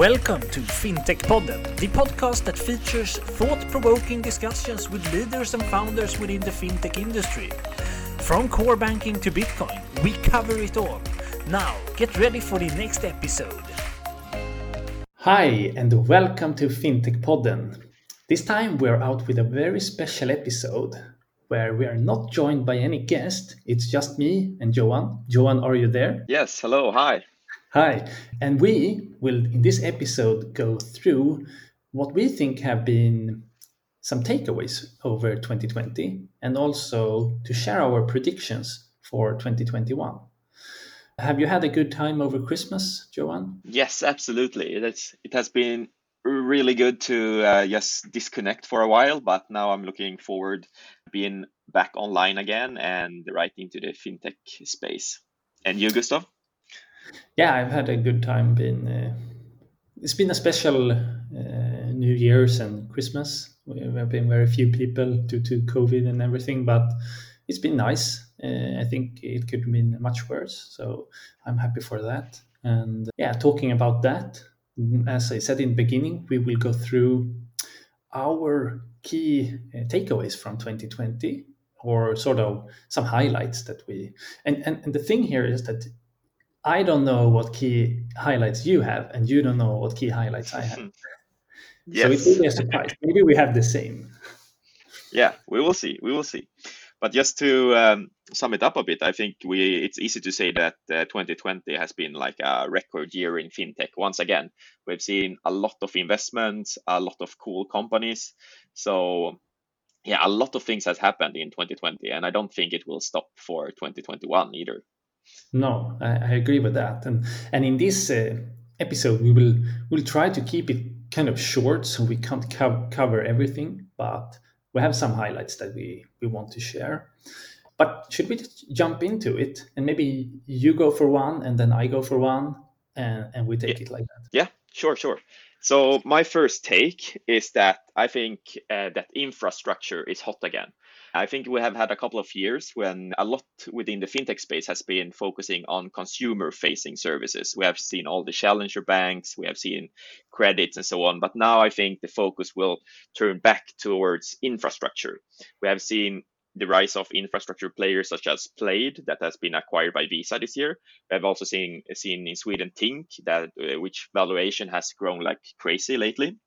Welcome to FinTech Podden, the podcast that features thought provoking discussions with leaders and founders within the fintech industry. From core banking to Bitcoin, we cover it all. Now, get ready for the next episode. Hi, and welcome to FinTech Podden. This time we're out with a very special episode where we are not joined by any guest. It's just me and Johan. Johan, are you there? Yes, hello, hi. Hi, and we will in this episode go through what we think have been some takeaways over 2020 and also to share our predictions for 2021. Have you had a good time over Christmas, Johan? Yes, absolutely. It's, it has been really good to uh, just disconnect for a while, but now I'm looking forward being back online again and right into the fintech space. And you, Gustav? Yeah, I've had a good time. Been uh, it's been a special uh, New Year's and Christmas. We have been very few people due to COVID and everything, but it's been nice. Uh, I think it could have been much worse, so I'm happy for that. And yeah, talking about that, as I said in the beginning, we will go through our key uh, takeaways from 2020 or sort of some highlights that we and, and and the thing here is that I don't know what key highlights you have, and you don't know what key highlights I have. yes. So it will be a surprise. Maybe we have the same. Yeah, we will see. We will see. But just to um, sum it up a bit, I think we it's easy to say that uh, 2020 has been like a record year in fintech. Once again, we've seen a lot of investments, a lot of cool companies. So yeah, a lot of things has happened in 2020, and I don't think it will stop for 2021 either. No, I, I agree with that. And and in this uh, episode, we will will try to keep it kind of short, so we can't co- cover everything, but we have some highlights that we we want to share. But should we just jump into it? And maybe you go for one, and then I go for one, and and we take yeah. it like that. Yeah, sure, sure. So my first take is that I think uh, that infrastructure is hot again. I think we have had a couple of years when a lot within the fintech space has been focusing on consumer facing services. We have seen all the challenger banks, we have seen credits and so on. But now I think the focus will turn back towards infrastructure. We have seen the rise of infrastructure players such as Plaid that has been acquired by Visa this year. We have also seen seen in Sweden Tink that uh, which valuation has grown like crazy lately.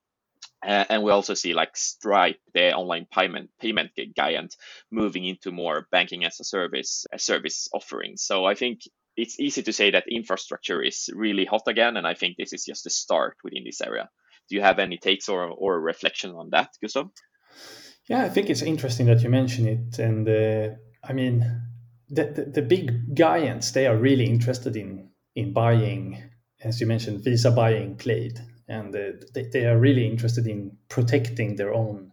Uh, and we also see like Stripe, the online payment payment giant, moving into more banking as a service a service offerings. So I think it's easy to say that infrastructure is really hot again, and I think this is just the start within this area. Do you have any takes or or reflection on that, Gustav? Yeah, I think it's interesting that you mention it, and uh, I mean, the, the, the big giants they are really interested in in buying, as you mentioned, Visa buying Plaid and they, they are really interested in protecting their own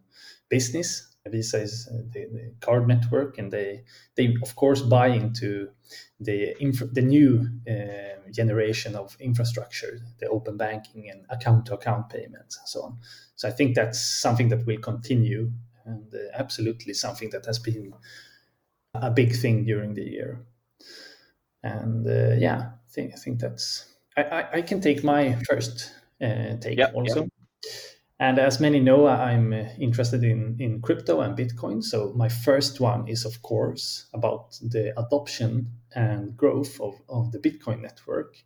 business. Visa is uh, the, the, card network, and they they of course buy into the infra, the new uh, generation of infrastructure, the open banking and account to account payments and so on. So I think that's something that will continue, and uh, absolutely something that has been a big thing during the year. And uh, yeah, I think I think that's I, I, I can take my first take yep, also. Yep. And as many know, I'm uh, interested in, in crypto and Bitcoin. So my first one is, of course, about the adoption and growth of, of the Bitcoin network.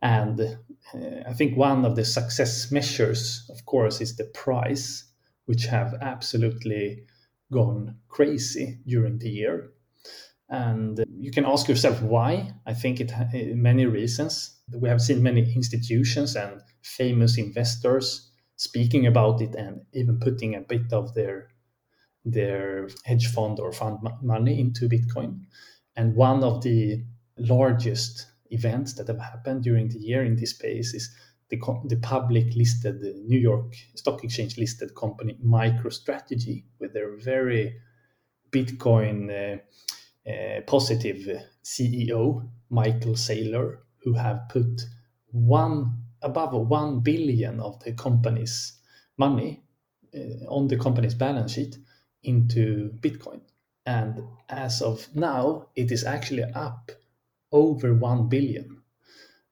And uh, I think one of the success measures, of course, is the price, which have absolutely gone crazy during the year. And you can ask yourself why. I think it has many reasons. We have seen many institutions and famous investors speaking about it and even putting a bit of their their hedge fund or fund money into Bitcoin. And one of the largest events that have happened during the year in this space is the, the public listed, the New York Stock Exchange listed company MicroStrategy with their very Bitcoin uh, uh, positive CEO, Michael Saylor, who have put one above 1 billion of the company's money uh, on the company's balance sheet into Bitcoin. And as of now, it is actually up over 1 billion.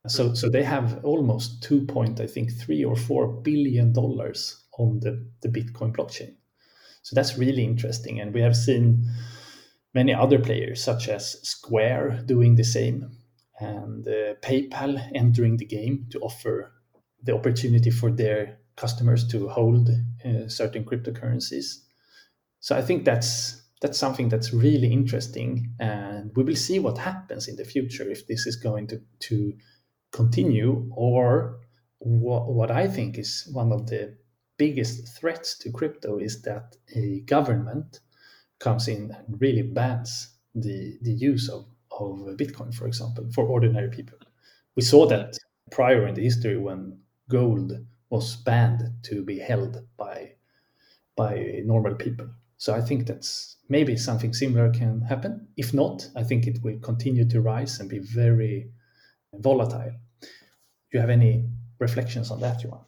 So, so they have almost two point, I think, three or four billion dollars on the, the Bitcoin blockchain. So that's really interesting. And we have seen many other players, such as Square, doing the same, and uh, PayPal entering the game to offer the opportunity for their customers to hold uh, certain cryptocurrencies. So I think that's that's something that's really interesting, and we will see what happens in the future if this is going to to continue or what, what I think is one of the biggest threats to crypto is that a government comes in and really bans the, the use of, of Bitcoin, for example, for ordinary people. We saw that prior in the history when gold was banned to be held by by normal people. So I think that's maybe something similar can happen. If not, I think it will continue to rise and be very volatile. Do you have any reflections on that, Johan?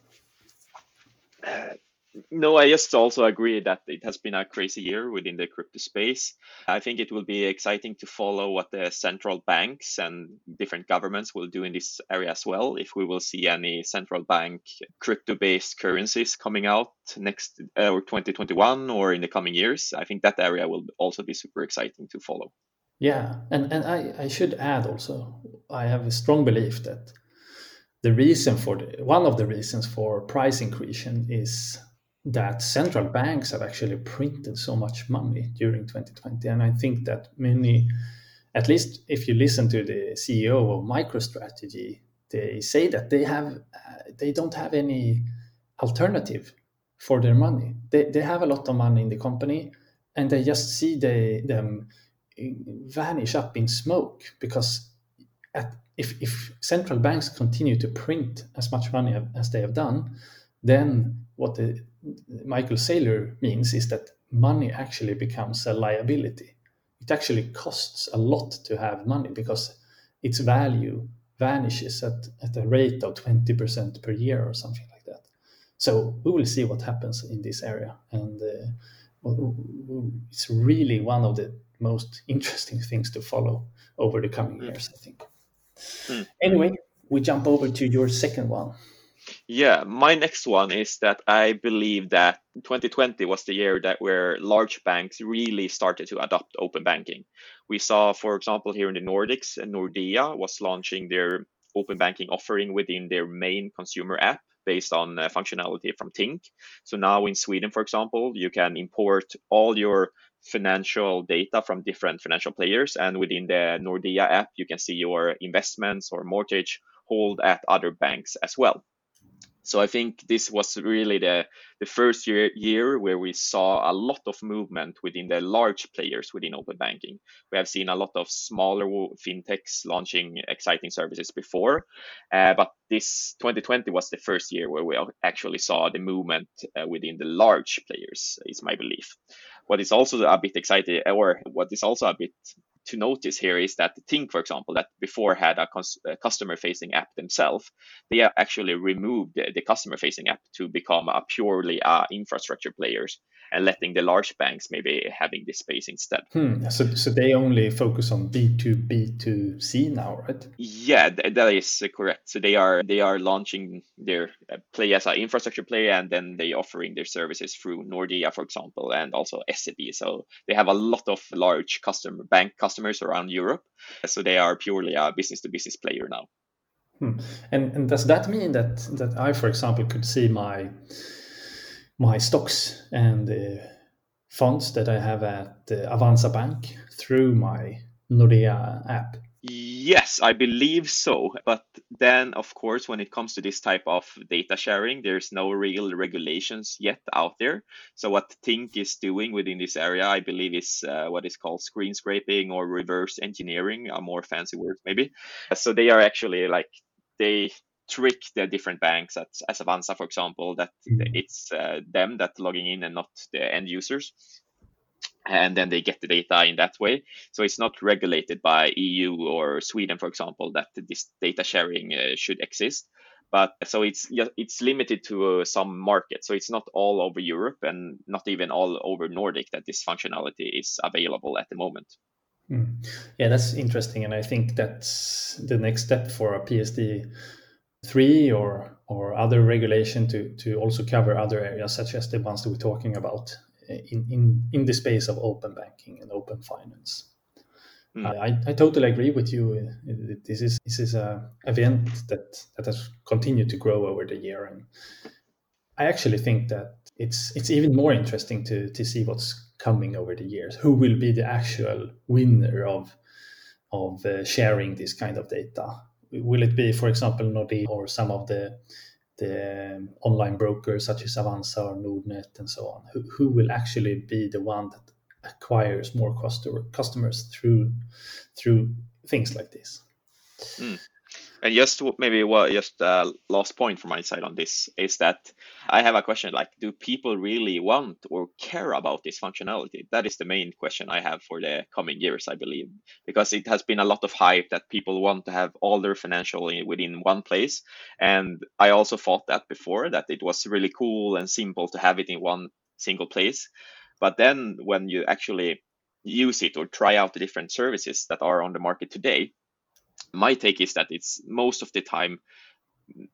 No, I just also agree that it has been a crazy year within the crypto space. I think it will be exciting to follow what the central banks and different governments will do in this area as well. If we will see any central bank crypto based currencies coming out next uh, or 2021 or in the coming years, I think that area will also be super exciting to follow. Yeah, and, and I, I should add also, I have a strong belief that the reason for the, one of the reasons for price increase is that central banks have actually printed so much money during 2020 and i think that many at least if you listen to the ceo of microstrategy they say that they have uh, they don't have any alternative for their money. They, they have a lot of money in the company and they just see they, them vanish up in smoke because at, if, if central banks continue to print as much money as they have done then what the Michael Saylor means is that money actually becomes a liability. It actually costs a lot to have money because its value vanishes at, at a rate of 20% per year or something like that. So we will see what happens in this area. And uh, it's really one of the most interesting things to follow over the coming years, I think. Mm. Anyway, we jump over to your second one. Yeah, my next one is that I believe that 2020 was the year that where large banks really started to adopt open banking. We saw, for example, here in the Nordics, Nordea was launching their open banking offering within their main consumer app based on uh, functionality from Tink. So now in Sweden, for example, you can import all your financial data from different financial players, and within the Nordea app, you can see your investments or mortgage hold at other banks as well. So I think this was really the, the first year, year where we saw a lot of movement within the large players within open banking. We have seen a lot of smaller fintechs launching exciting services before, uh, but this 2020 was the first year where we actually saw the movement uh, within the large players, is my belief. What is also a bit exciting, or what is also a bit to notice here is that the Tink, for example, that before had a, a customer-facing app themselves, they actually removed the, the customer-facing app to become a purely uh, infrastructure players and letting the large banks maybe having this space instead. Hmm. So, so they only focus on B two B two C now, right? Yeah, th- that is correct. So they are they are launching their uh, play as an infrastructure player, and then they offering their services through Nordea, for example, and also SEB. So they have a lot of large customer bank customers around Europe. So they are purely a business to business player now. Hmm. And and does that mean that that I, for example, could see my my stocks and the funds that I have at Avanza Bank through my Nordea app? Yes, I believe so. But then, of course, when it comes to this type of data sharing, there's no real regulations yet out there. So, what Tink is doing within this area, I believe, is uh, what is called screen scraping or reverse engineering, a more fancy word, maybe. So, they are actually like, they trick the different banks at, as Avanza, for example, that mm-hmm. it's uh, them that logging in and not the end users. And then they get the data in that way. So it's not regulated by EU or Sweden, for example, that this data sharing uh, should exist. But so it's it's limited to uh, some markets. So it's not all over Europe and not even all over Nordic that this functionality is available at the moment. Mm. Yeah, that's interesting, and I think that's the next step for a PSD three or or other regulation to to also cover other areas such as the ones that we're talking about in in in the space of open banking and open finance. Mm. I, I totally agree with you. This is this is a event that that has continued to grow over the year, and I actually think that it's it's even more interesting to to see what's coming over the years. Who will be the actual winner of of uh, sharing this kind of data? Will it be, for example, Nordea or some of the the um, online brokers such as Avanza or Nordnet and so on? Who, who will actually be the one that acquires more customer, customers through through things like this? Mm. And just maybe well, just uh, last point from my side on this is that I have a question like, do people really want or care about this functionality? That is the main question I have for the coming years, I believe, because it has been a lot of hype that people want to have all their financial within one place. And I also thought that before that it was really cool and simple to have it in one single place. But then when you actually use it or try out the different services that are on the market today, my take is that it's most of the time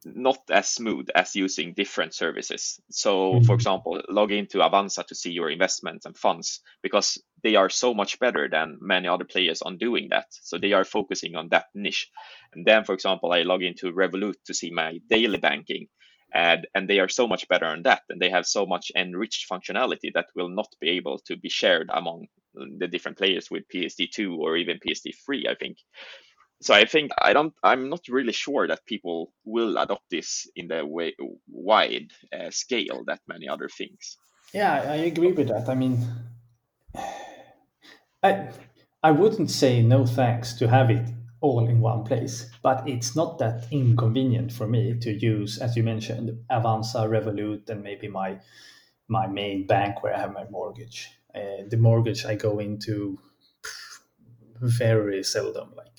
not as smooth as using different services. So, mm-hmm. for example, log into Avanza to see your investments and funds because they are so much better than many other players on doing that. So, they are focusing on that niche. And then, for example, I log into Revolut to see my daily banking. And, and they are so much better on that. And they have so much enriched functionality that will not be able to be shared among the different players with PSD2 or even PSD3, I think so I think I don't I'm not really sure that people will adopt this in the way wide uh, scale that many other things. Yeah, I agree with that. I mean, I I wouldn't say no thanks to have it all in one place, but it's not that inconvenient for me to use, as you mentioned, Avanza, Revolut, and maybe my my main bank where I have my mortgage. Uh, the mortgage I go into very seldom, like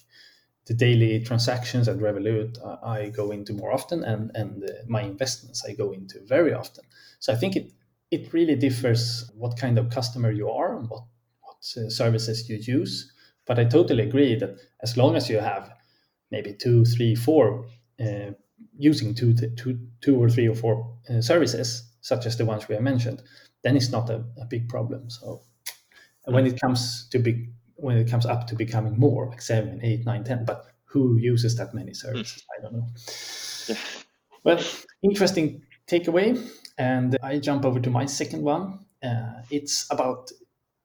the daily transactions at Revolut uh, I go into more often, and and uh, my investments I go into very often. So I think it it really differs what kind of customer you are and what what uh, services you use. But I totally agree that as long as you have maybe two, three, four uh, using two, two, two or three or four uh, services, such as the ones we have mentioned, then it's not a, a big problem. So when it comes to big when it comes up to becoming more like seven, eight, nine, ten. But who uses that many services? Mm. I don't know. Yeah. Well, interesting takeaway. And I jump over to my second one. Uh, it's about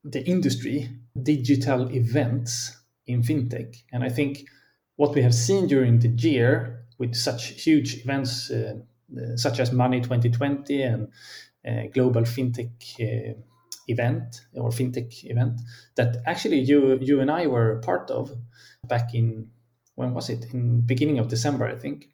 the industry, digital events in fintech. And I think what we have seen during the year with such huge events uh, uh, such as Money 2020 and uh, Global FinTech uh, event or fintech event that actually you you and I were part of back in when was it in beginning of December I think.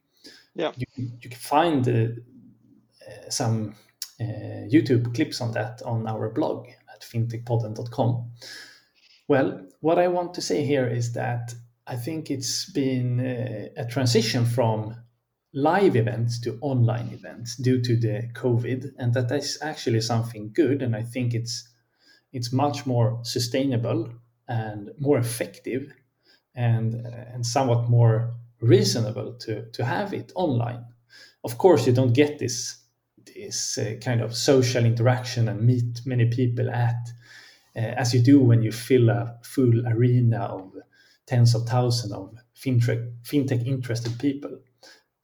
Yeah, you, you can find uh, uh, some uh, YouTube clips on that on our blog at fintechpodden.com. Well, what I want to say here is that I think it's been uh, a transition from live events to online events due to the COVID, and that is actually something good. And I think it's it's much more sustainable and more effective, and and somewhat more reasonable to to have it online. Of course, you don't get this this uh, kind of social interaction and meet many people at uh, as you do when you fill a full arena of tens of thousands of fintech fintech interested people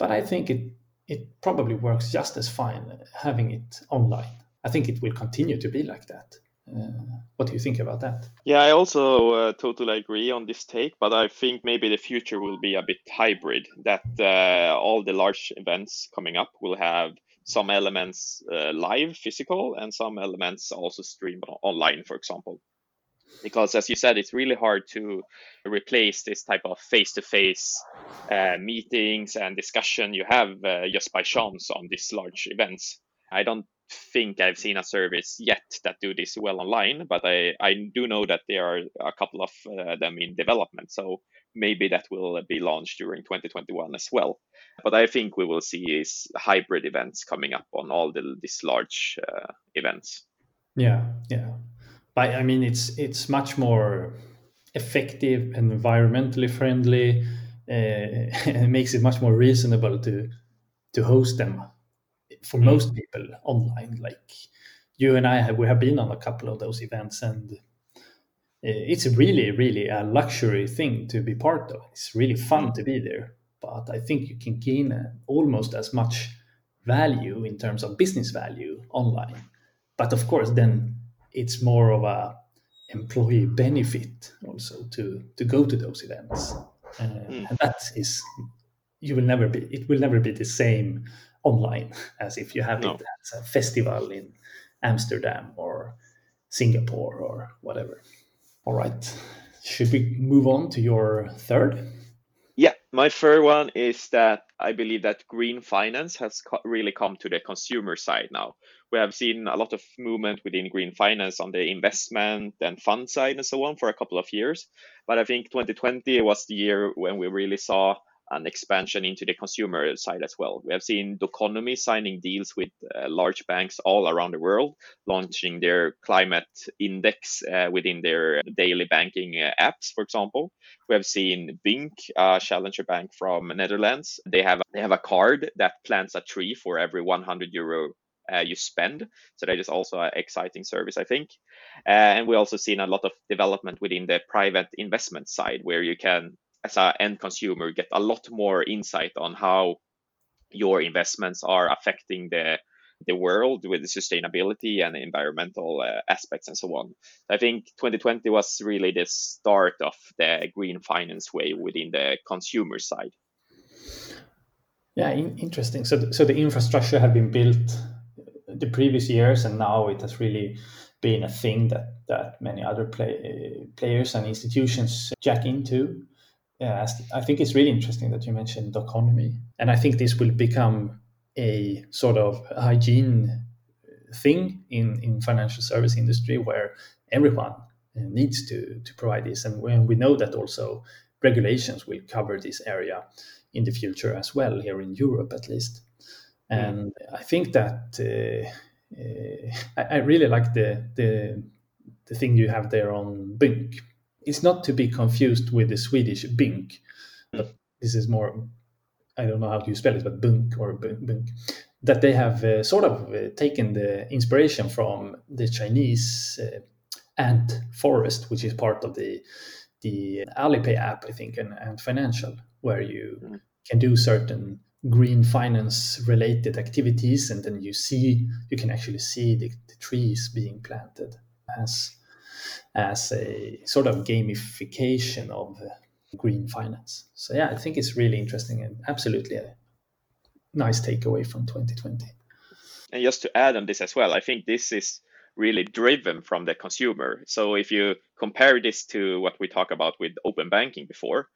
but I think it it probably works just as fine having it online. I think it will continue to be like that. Uh, what do you think about that? Yeah, I also uh, totally agree on this take, but I think maybe the future will be a bit hybrid. That uh, all the large events coming up will have some elements uh, live, physical, and some elements also streamed online, for example because as you said it's really hard to replace this type of face-to-face uh, meetings and discussion you have uh, just by chance on these large events. I don't think i've seen a service yet that do this well online but i, I do know that there are a couple of uh, them in development. So maybe that will be launched during 2021 as well. But i think we will see is hybrid events coming up on all the, these large uh, events. Yeah yeah but I mean, it's it's much more effective and environmentally friendly. Uh, and it makes it much more reasonable to to host them for Mm. most people online. Like you and I have, we have been on a couple of those events, and uh, it's really, really a luxury thing to be part of. It's really fun to be there, but I think you can gain uh, almost as much value in terms of business value online. But of course, then it's more of a employee benefit also to to go to those events, uh, Mm. and that is you will never be it will never be the same online as if you have No. it as a festival in Amsterdam or Singapore or whatever. All right. Should we move on to your third? Yeah, my third one is that I believe that green finance has co- really come to the consumer side now. We have seen a lot of movement within green finance on the investment and fund side and so on for a couple of years. But I think 2020 was the year when we really saw an expansion into the consumer side as well. We have seen Doconomy signing deals with uh, large banks all around the world, launching their climate index uh, within their daily banking uh, apps, for example. We have seen Bink, a challenger bank from Netherlands. They have they have a card that plants a tree for every 100 euro uh, you spend. So that is also an exciting service, I think. Uh, and we also seen a lot of development within the private investment side, where you can, as an end consumer, get a lot more insight on how your investments are affecting the the world with the sustainability and environmental uh, aspects and so on. I think 2020 was really the start of the green finance way within the consumer side. Yeah, in, interesting. So, th- so the infrastructure had been built the previous years, and now it has really been a thing that that many other play, players and institutions jack into. Yeah, I think it's really interesting that you mentioned Doconomy, and I think this will become a sort of hygiene thing in in financial service industry where everyone uh, needs to to provide this, and when we know that also regulations will cover this area in the future as well here in Europe at least. And I think that uh, uh, I, I really like the, the the thing you have there on Bink. It's not to be confused with the Swedish Tink, but this is more I don't know how you spell it, but Bunk or Bunk. That they have uh, sort of uh, taken the inspiration from the Chinese uh, ant forest, which is part of the the Alipay app, I think, and, and financial, where you Mm. can do certain green finance related activities, and then you see you can actually see the, the trees being planted as as a sort of gamification of uh, green finance. So yeah, I think it's really interesting and absolutely a nice takeaway from 2020. And just to add on this as well, I think this is really driven from the consumer. So if you compare this to what we talked about with open banking before,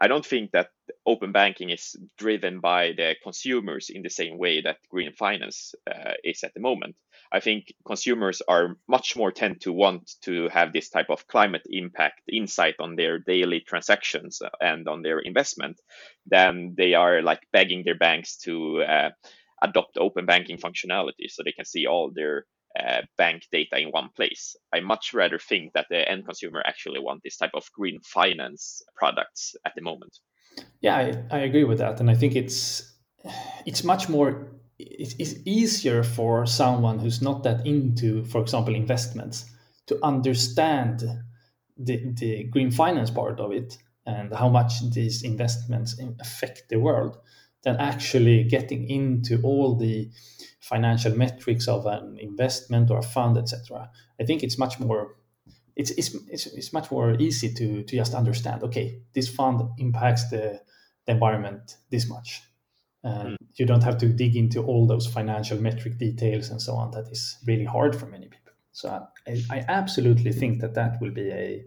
I don't think that open banking is driven by the consumers in the same way that green finance uh, is at the moment. I think consumers are much more tend to want to have this type of climate impact insight on their daily transactions and on their investment than they are like begging their banks to uh, adopt open banking functionality so they can see all their uh, bank data in one place. I much rather think that the end consumer actually want this type of green finance products at the moment. Yeah, I, I agree with that, and I think it's it's much more it's, it's easier for someone who's not that into, for example, investments to understand the the green finance part of it and how much these investments affect the world than actually getting into all the financial metrics of an investment or a fund, etc. I think it's much more it's, it's, it's, it's much more easy to, to just understand okay this fund impacts the, the environment this much and mm. you don't have to dig into all those financial metric details and so on that is really hard for many people so i, I absolutely think that that will be a,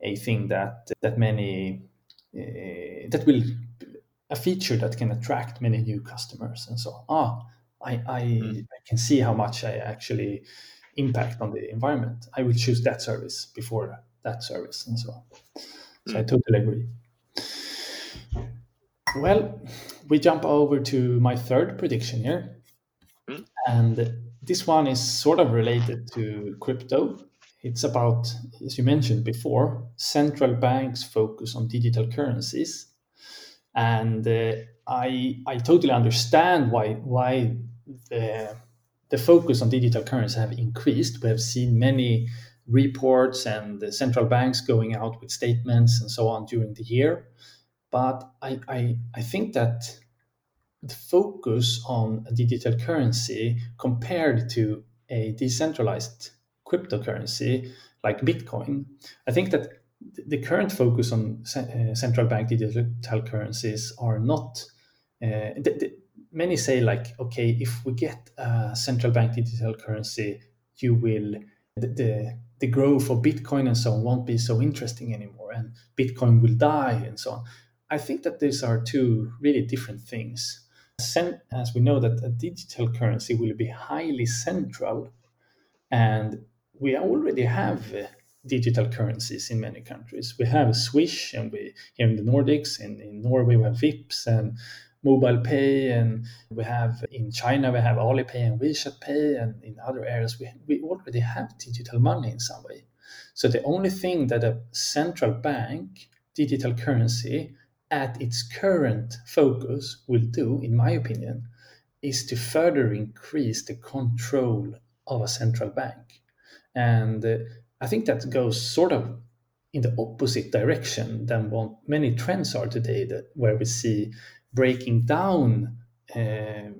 a thing that that many uh, that will a feature that can attract many new customers and so ah I, I, mm. I can see how much I actually impact on the environment. I will choose that service before that service and so on. So mm. I totally agree. Well, we jump over to my third prediction here. Mm. And this one is sort of related to crypto. it's about, as you mentioned before, central banks focus on digital currencies. And uh, I, I totally understand why, why the, the focus on digital currency have increased. We have seen many reports and the central banks going out with statements and so on during the year. But I, I, I think that the focus on a digital currency compared to a decentralized cryptocurrency like Bitcoin, I think that the current focus on uh, central bank digital currencies are not. Uh, the, the, many say like, okay, if we get a central bank digital currency, you will the, the the growth of Bitcoin and so on won't be so interesting anymore, and Bitcoin will die and so on. I think that these are two really different things. As we know that a digital currency will be highly central, and we already have uh, digital currencies in many countries. We have Swish, and we here in the Nordics, and in Norway we have Vipps and MobilePay, and we have in China we have Alipay and WeChat Pay, and in other areas we we already have digital money in some way. So the only thing that a central bank digital currency at its current focus will do, in my opinion, is to further increase the control of a central bank. And uh, I think that goes sort of in the opposite direction than what many trends are today, that where we see breaking down uh,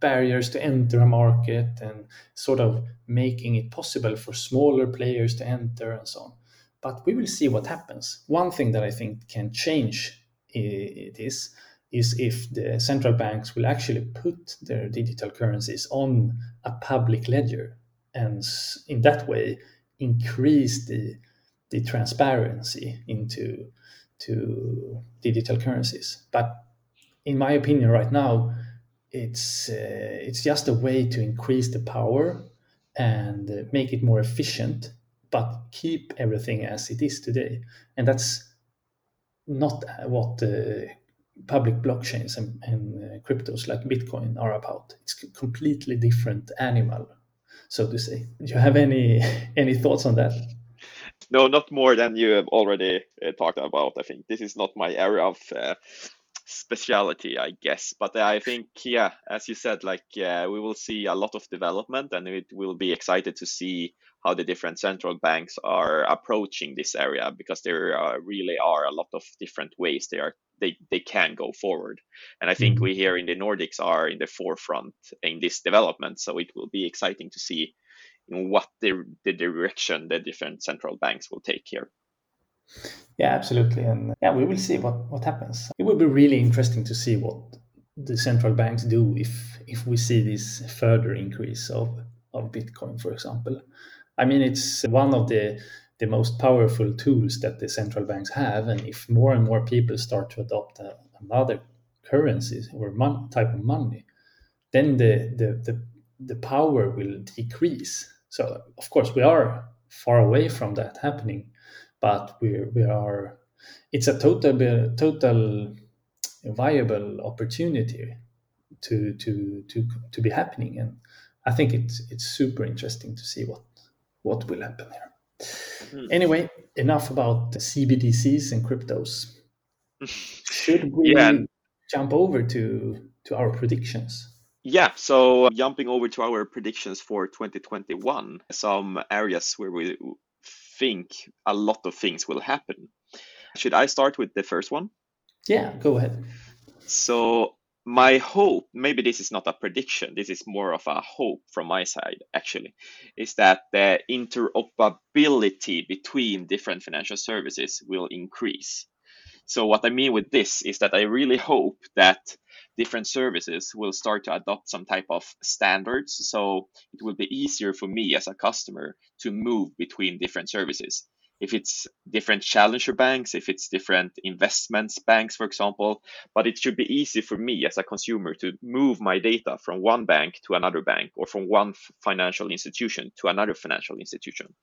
barriers to enter a market and sort of making it possible for smaller players to enter and so on. But we will see what happens. One thing that I think can change it is is if the central banks will actually put their digital currencies on a public ledger and in that way increase the the transparency into to digital currencies. But in my opinion right now it's uh, it's just a way to increase the power and uh, make it more efficient but keep everything as it is today. And that's not what uh, public blockchains and, and uh, cryptos like bitcoin are about. It's a completely different animal so to say. Do you have any any thoughts on that? No, not more than you have already uh, talked about. I think this is not my area of uh, speciality, I guess. But I think, yeah, as you said, like uh, we will see a lot of development, and it will be excited to see how the different central banks are approaching this area because there are, really are a lot of different ways they are they, they can go forward and i think mm-hmm. we here in the nordics are in the forefront in this development so it will be exciting to see what the, the direction the different central banks will take here yeah absolutely. And yeah we will see what what happens. It will be really interesting to see what the central banks do if if we see this further increase of of bitcoin for example. I mean, it's one of the the most powerful tools that the central banks have, and if more and more people start to adopt a, another currency or mon- type of money, then the, the the the power will decrease. So of course we are far away from that happening, but we we are. It's a total total viable opportunity to to to to be happening, and I think it's it's super interesting to see what what will happen here. Mm. Anyway, enough about CBDCs and cryptos. Should we yeah. jump over to to our predictions? Yeah, so jumping over to our predictions for 2021, some areas where we think a lot of things will happen. Should I start with the first one? Yeah, go ahead. So my hope, maybe this is not a prediction, this is more of a hope from my side actually, is that the interoperability between different financial services will increase. So, what I mean with this is that I really hope that different services will start to adopt some type of standards. So, it will be easier for me as a customer to move between different services. If it's different challenger banks, if it's different investments banks, for example. But it should be easy for me as a consumer to move my data from one bank to another bank or from one financial institution to another financial institution.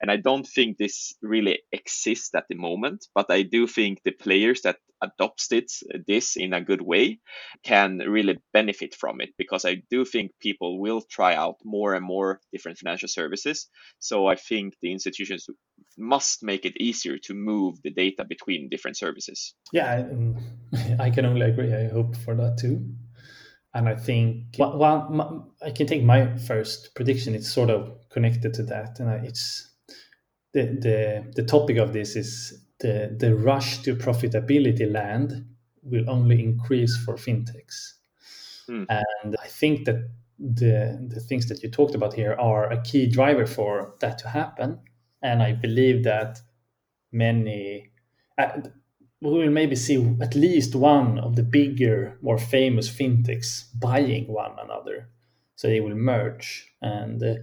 And I don't think this really exists at the moment, but I do think the players that adopts it this in a good way can really benefit from it because I do think people will try out more and more different financial services. So I think the institutions must make it easier to move the data between different services. Yeah, I can only agree. I hope for that too. And I think well, I can take my first prediction. It's sort of connected to that, and it's the the the topic of this is the the rush to profitability land will only increase for fintechs. Mm. And I think that the the things that you talked about here are a key driver for that to happen and I believe that many uh, we will maybe see at least one of the bigger, more famous fintechs buying one another, so they will merge, and uh,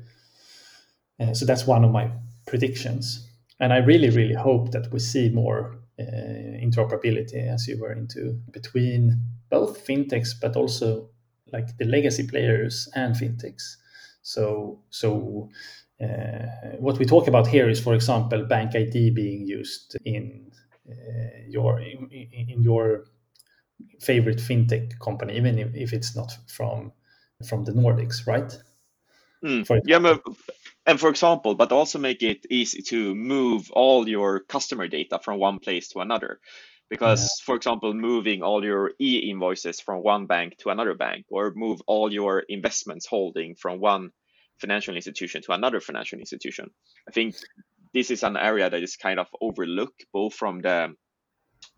uh, so that's one of my predictions. And I really, really hope that we see more uh, interoperability, as you were into, between both fintechs, but also like the legacy players and fintechs. So, so uh, what we talk about here is, for example, BankID being used in uh, your in, in, your favorite fintech company, even if, if it's not from from the Nordics, right? Mm. For yeah, but, and for example, but also make it easy to move all your customer data from one place to another. Because, yeah. for example, moving all your e invoices from one bank to another bank, or move all your investments holding from one financial institution to another financial institution. I think this is an area that is kind of overlooked both from the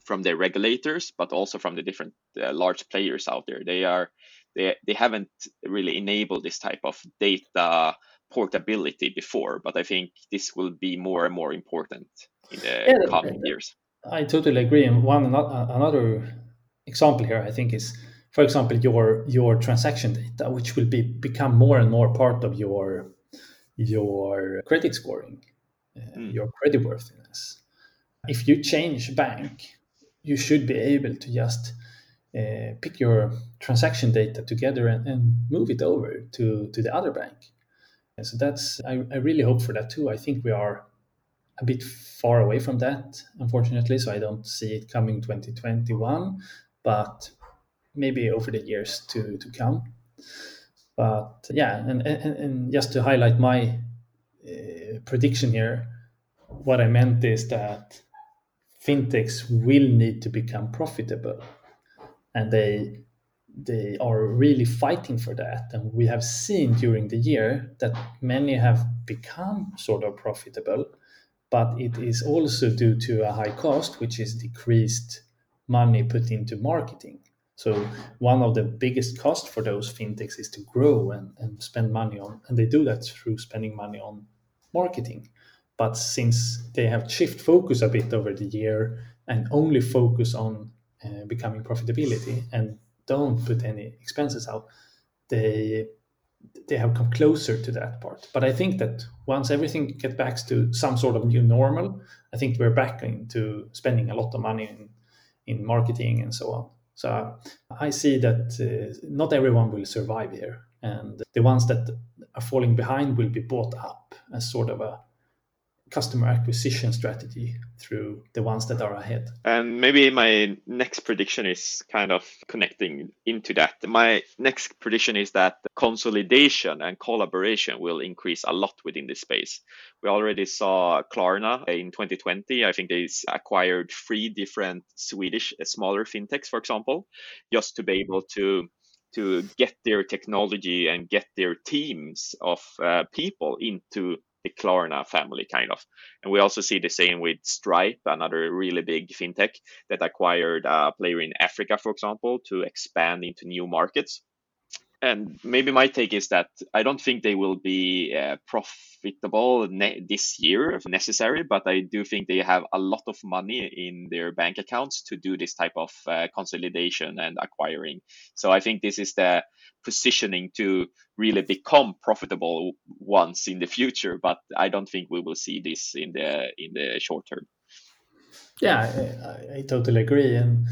from the regulators but also from the different uh, large players out there. They are they they haven't really enabled this type of data portability before, but I think this will be more and more important in the yeah, coming years. I totally agree. And one another example here, I think, is for example, your your transaction data, which will be become more and more part of your your credit scoring, uh, mm. your credit worthiness. If you change bank, you should be able to just uh, pick your transaction data together and, and, move it over to, to the other bank. And so that's I, I really hope for that too. I think we are a bit far away from that, unfortunately. So I don't see it coming 2021, but maybe over the years to to come. But yeah, and and, and just to highlight my uh, prediction here, what I meant is that fintechs will need to become profitable, and they they are really fighting for that. And we have seen during the year that many have become sort of profitable, but it is also due to a high cost, which is decreased money put into marketing. So one of the biggest costs for those fintechs is to grow and, and spend money on, and they do that through spending money on marketing. But since they have shift focus a bit over the year and only focus on uh, becoming profitability and don't put any expenses out, they they have come closer to that part. But I think that once everything gets back to some sort of new normal, I think we're back into spending a lot of money in, in marketing and so on. So I see that uh, not everyone will survive here, and the ones that are falling behind will be bought up as sort of a customer acquisition strategy through the ones that are ahead. And maybe my next prediction is kind of connecting into that. My next prediction is that consolidation and collaboration will increase a lot within this space. We already saw Klarna in 2020. I think they acquired three different Swedish uh, smaller fintechs, for example, just to be able to to get their technology and get their teams of uh, people into the Klarna family, kind of. And we also see the same with Stripe, another really big fintech that acquired a player in Africa, for example, to expand into new markets. And maybe my take is that I don't think they will be uh, profitable ne- this year if necessary, but I do think they have a lot of money in their bank accounts to do this type of uh, consolidation and acquiring. So I think this is the positioning to really become profitable once in the future, but I don't think we will see this in the in the short term. Yeah, I, I totally agree, and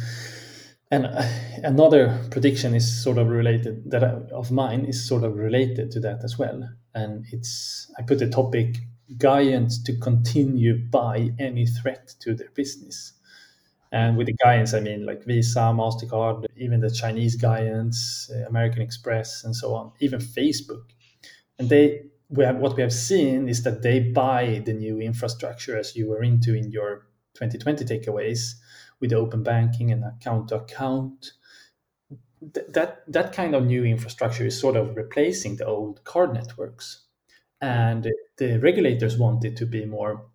and uh, another prediction is sort of related that I, of mine is sort of related to that as well. And it's I put the topic giants to continue by any threat to their business. And with the giants, I mean like Visa, Mastercard, even the Chinese giants, uh, American Express, and so on, even Facebook. And they we have, what we have seen is that they buy the new infrastructure as you were into in your 2020 takeaways with open banking and account to account. that that kind of new infrastructure is sort of replacing the old card networks, and the regulators want it to be more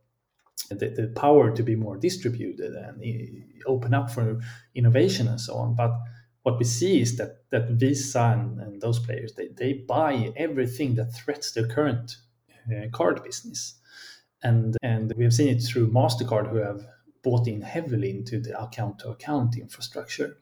the, the power to be more distributed and open up for innovation and so on. But what we see is that that Visa and, and those players they, they buy everything that threats their current uh, card business, and and we have seen it through Mastercard who have bought in heavily into the account to account infrastructure.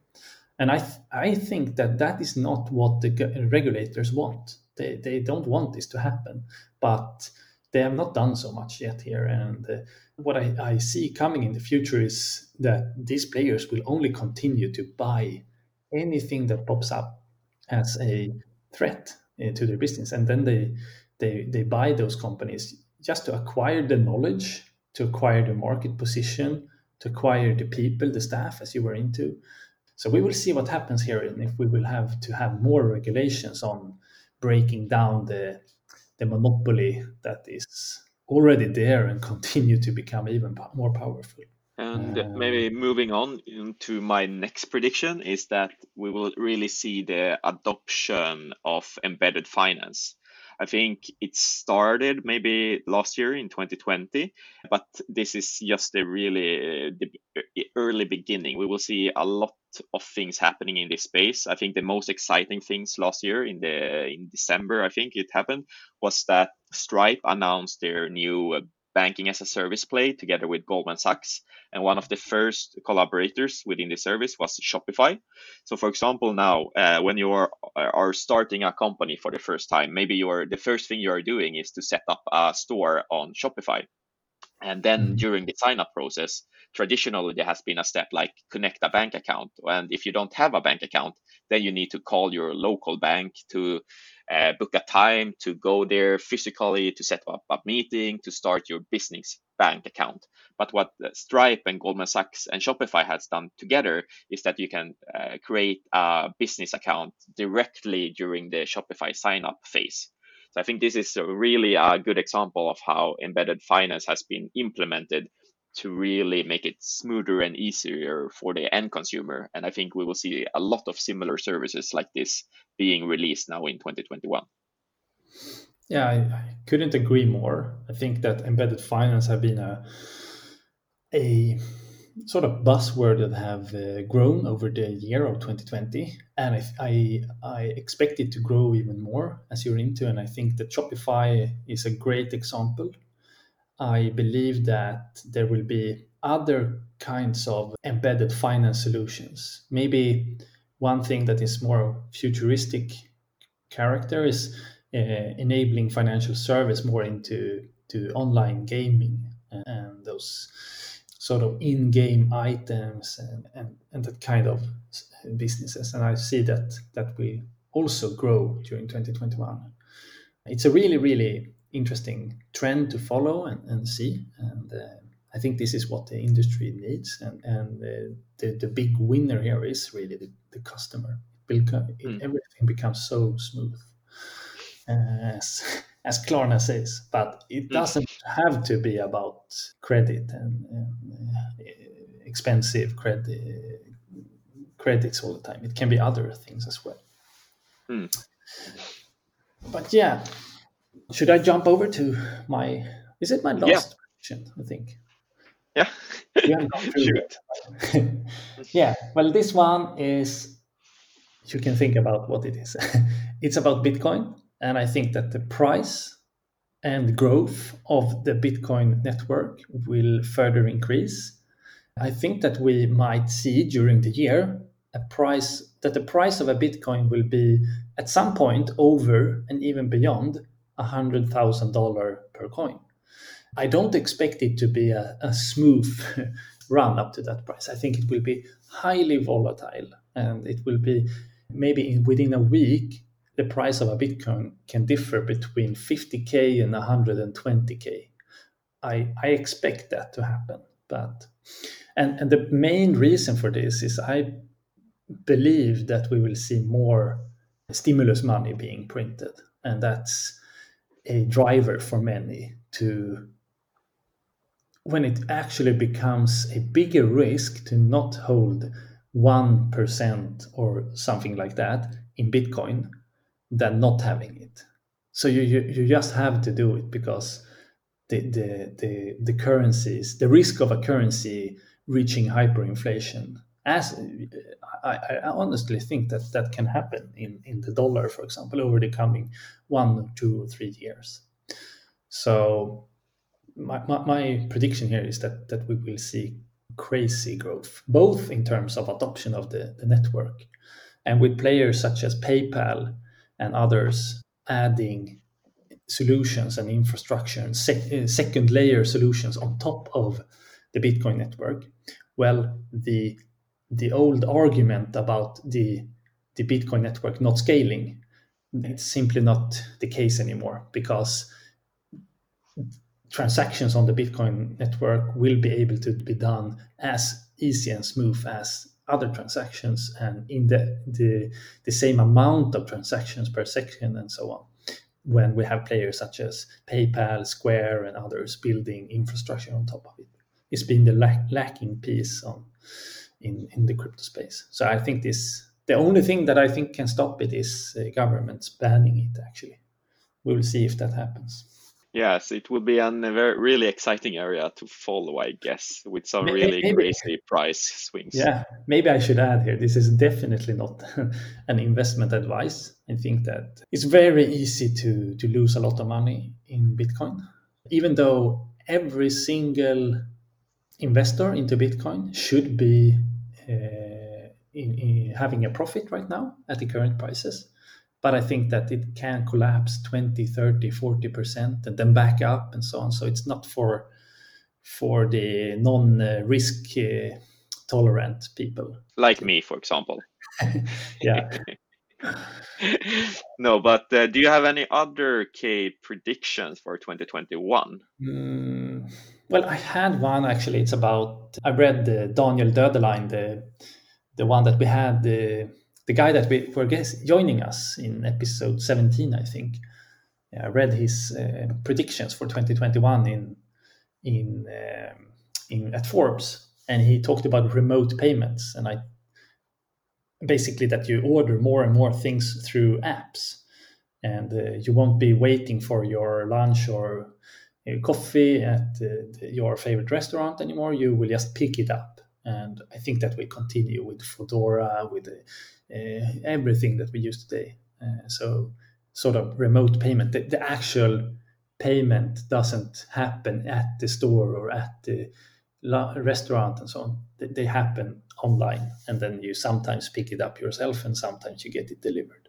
And I, th- I think that that is not what the regulators want. They, they don't want this to happen, but they have not done so much yet here. And uh, what I, I see coming in the future is that these players will only continue to buy anything that pops up as a threat uh, to their business. And then they, they, they buy those companies just to acquire the knowledge to acquire the market position, to acquire the people, the staff, as you were into. So we will see what happens here, and if we will have to have more regulations on breaking down the the monopoly that is already there and continue to become even more powerful. And um, maybe moving on into my next prediction is that we will really see the adoption of embedded finance. I think it started maybe last year in 2020, but this is just a really the early beginning. We will see a lot of things happening in this space. I think the most exciting things last year in the in December, I think it happened, was that Stripe announced their new banking as a service play together with Goldman Sachs. And one of the first collaborators within the service was Shopify. So, for example, now uh, when you are, are starting a company for the first time, maybe you are the first thing you are doing is to set up a store on Shopify. And then mm-hmm. during the sign up process, traditionally there has been a step like connect a bank account. And if you don't have a bank account, then you need to call your local bank to uh, book a time to go there physically to set up a meeting to start your business bank account. But what Stripe and Goldman Sachs and Shopify has done together is that you can uh, create a business account directly during the Shopify sign up phase. So I think this is really a good example of how embedded finance has been implemented to really make it smoother and easier for the end consumer. And I think we will see a lot of similar services like this being released now in 2021. Yeah, I, I couldn't agree more. I think that embedded finance have been a a sort of buzzword that have uh, grown over the year of 2020 and I, I, I expect it to grow even more as you're into and i think that shopify is a great example I believe that there will be other kinds of embedded finance solutions. Maybe one thing that is more futuristic character is uh, enabling financial service more into to online gaming and those sort of in-game items and, and, and that kind of businesses. And I see that that will also grow during 2021. It's a really, really interesting trend to follow and, and see. And uh, I think this is what the industry needs. And, and uh, the, the big winner here is really the, the customer. It, mm. Everything becomes so smooth, as, as Klarna says. But it hmm. doesn't have to be about credit and, and uh, expensive credit credits all the time. It can be other things as well. Mm. But yeah, should I jump over to my? Is it my last yeah. question? I think. Yeah. yeah. Well, this one is. You can think about what it is. it's about Bitcoin, and I think that the price and growth of the Bitcoin network will further increase. I think that we might see during the year a price that the price of a Bitcoin will be at some point over and even beyond $100,000 per coin. I don't expect it to be a, a smooth run up to that price. I think it will be highly volatile and it will be maybe within a week the price of a Bitcoin can differ between 50k and 120k. I, I expect that to happen. But and, and the main reason for this is I believe that we will see more stimulus money being printed. And that's a driver for many to when it actually becomes a bigger risk to not hold 1% or something like that in Bitcoin than not having it. So you, you, you just have to do it because the, the, the, the currencies, the risk of a currency reaching hyperinflation, as I, I honestly think that that can happen in, in the dollar, for example, over the coming one, two, or three years. So my, my, my prediction here is that, that we will see crazy growth, both in terms of adoption of the, the network and with players such as PayPal and others adding solutions and infrastructure and sec- uh, second layer solutions on top of the Bitcoin network. Well, the the old argument about the the Bitcoin network not scaling, it's simply not the case anymore because transactions on the Bitcoin network will be able to be done as easy and smooth as other transactions and in the, the, the same amount of transactions per second and so on when we have players such as PayPal, Square, and others building infrastructure on top of it. It's been the lack, lacking piece on in, in the crypto space. So I think this the only thing that I think can stop it is uh, governments banning it. Actually, we'll see if that happens. Yes, it will be a very really exciting area to follow, I guess, with some really maybe, crazy price swings. Yeah, maybe I should add here. This is definitely not an investment advice. I think that it's very easy to to lose a lot of money in Bitcoin, even though every single investor into Bitcoin should be uh, in, in having a profit right now at the current prices but I think that it can collapse 20, 30, 40% and then back up and so on. So it's not for for the non-risk uh, tolerant people. Like me, for example. yeah. no, but uh, do you have any other key predictions for 2021? Mm, well, I had one actually. It's about I read the Daniel Döderlein, the the one that we had the the guy that we were joining us in episode 17, I think, read his uh, predictions for 2021 in in um, in at Forbes, and he talked about remote payments, and I basically that you order more and more things through apps, and uh, you won't be waiting for your lunch or uh, coffee at your favorite restaurant anymore. You will just pick it up, and I think that we continue with Foodora with uh, everything that we use today. Uh, so sort of remote payment, the, the, actual payment doesn't happen at the store or at the restaurant and so on. They, they happen online, and then you sometimes pick it up yourself, and sometimes you get it delivered.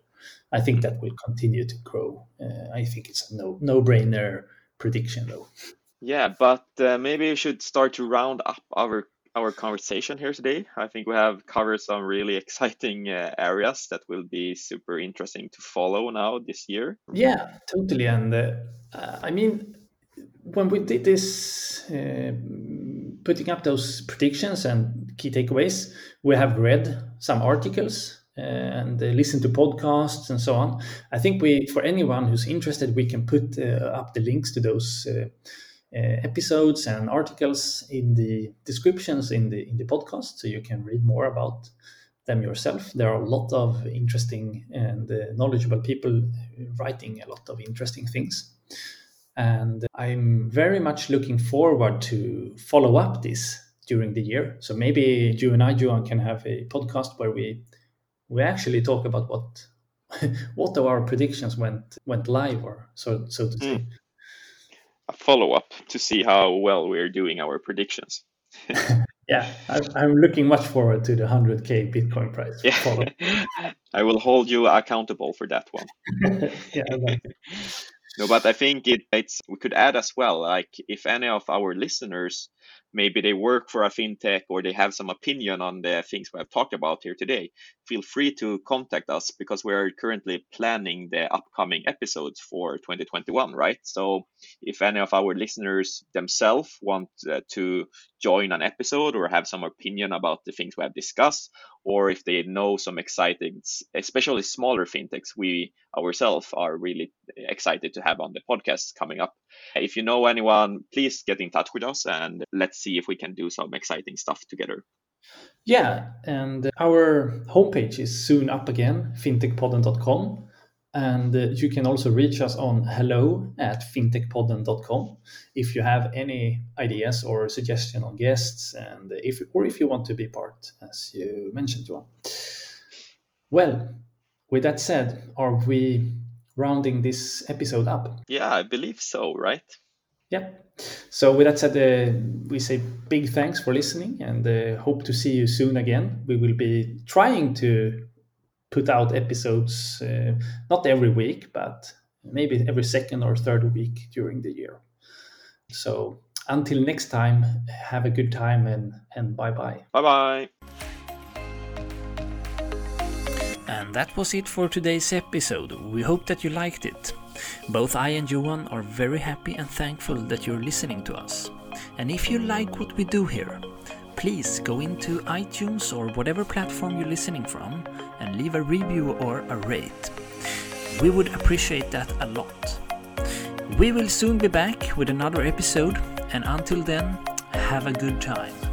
I think that will continue to grow. Uh, I think it's a no no brainer prediction, though. Yeah, but uh, maybe we should start to round up our our conversation here today. I think we have covered some really exciting uh, areas that will be super interesting to follow now this year. Yeah, totally. And uh, I mean, when we did this, uh, putting up those predictions and key takeaways, we have read some articles uh, and listened to podcasts and so on. I think we, for anyone who's interested, we can put uh, up the links to those uh, episodes and articles in the descriptions in the in the podcast, so you can read more about them yourself. There are a lot of interesting and uh, knowledgeable people writing a lot of interesting things. And I'm very much looking forward to follow up this during the year. So maybe you and I, Johan, can have a podcast where we we actually talk about what what our predictions went went live, or so so to say. A follow up to see how well we're doing our predictions. yeah, I'm, I'm looking much forward to the 100k Bitcoin price. Yeah. I will hold you accountable for that one. yeah, exactly. No, but I think it, it's we could add as well, like if any of our listeners maybe they work for a fintech or they have some opinion on the things we have talked about here today, feel free to contact us because we're currently planning the upcoming episodes for 2021, right? So if any of our listeners themselves want uh, to join an episode or have some opinion about the things we have discussed, or if they know some exciting, especially smaller fintechs, we ourselves are really excited to have on the podcast coming up. If you know anyone, please get in touch with us and let's see if we can do some exciting stuff together. Yeah, and our homepage is soon up again, fintechpodden.com. And uh, you can also reach us on hello at fintechpodden.com if you have any ideas or suggestion on guests and if or if you want to be part, as you mentioned, Johan. Well, with that said, are we rounding this episode up? Yeah, I believe so, right? Yeah. So with that said, uh, we say big thanks for listening and uh, hope to see you soon again. We will be trying to put out episodes uh, not every week, but maybe every second or third week during the year. So until next time, have a good time and, and bye bye. Bye bye. And that was it for today's episode. We hope that you liked it. Both I and Johan are very happy and thankful that you're listening to us. And if you like what we do here, please go into iTunes or whatever platform you're listening from and leave a review or a rate. We would appreciate that a lot. We will soon be back with another episode, and until then, have a good time.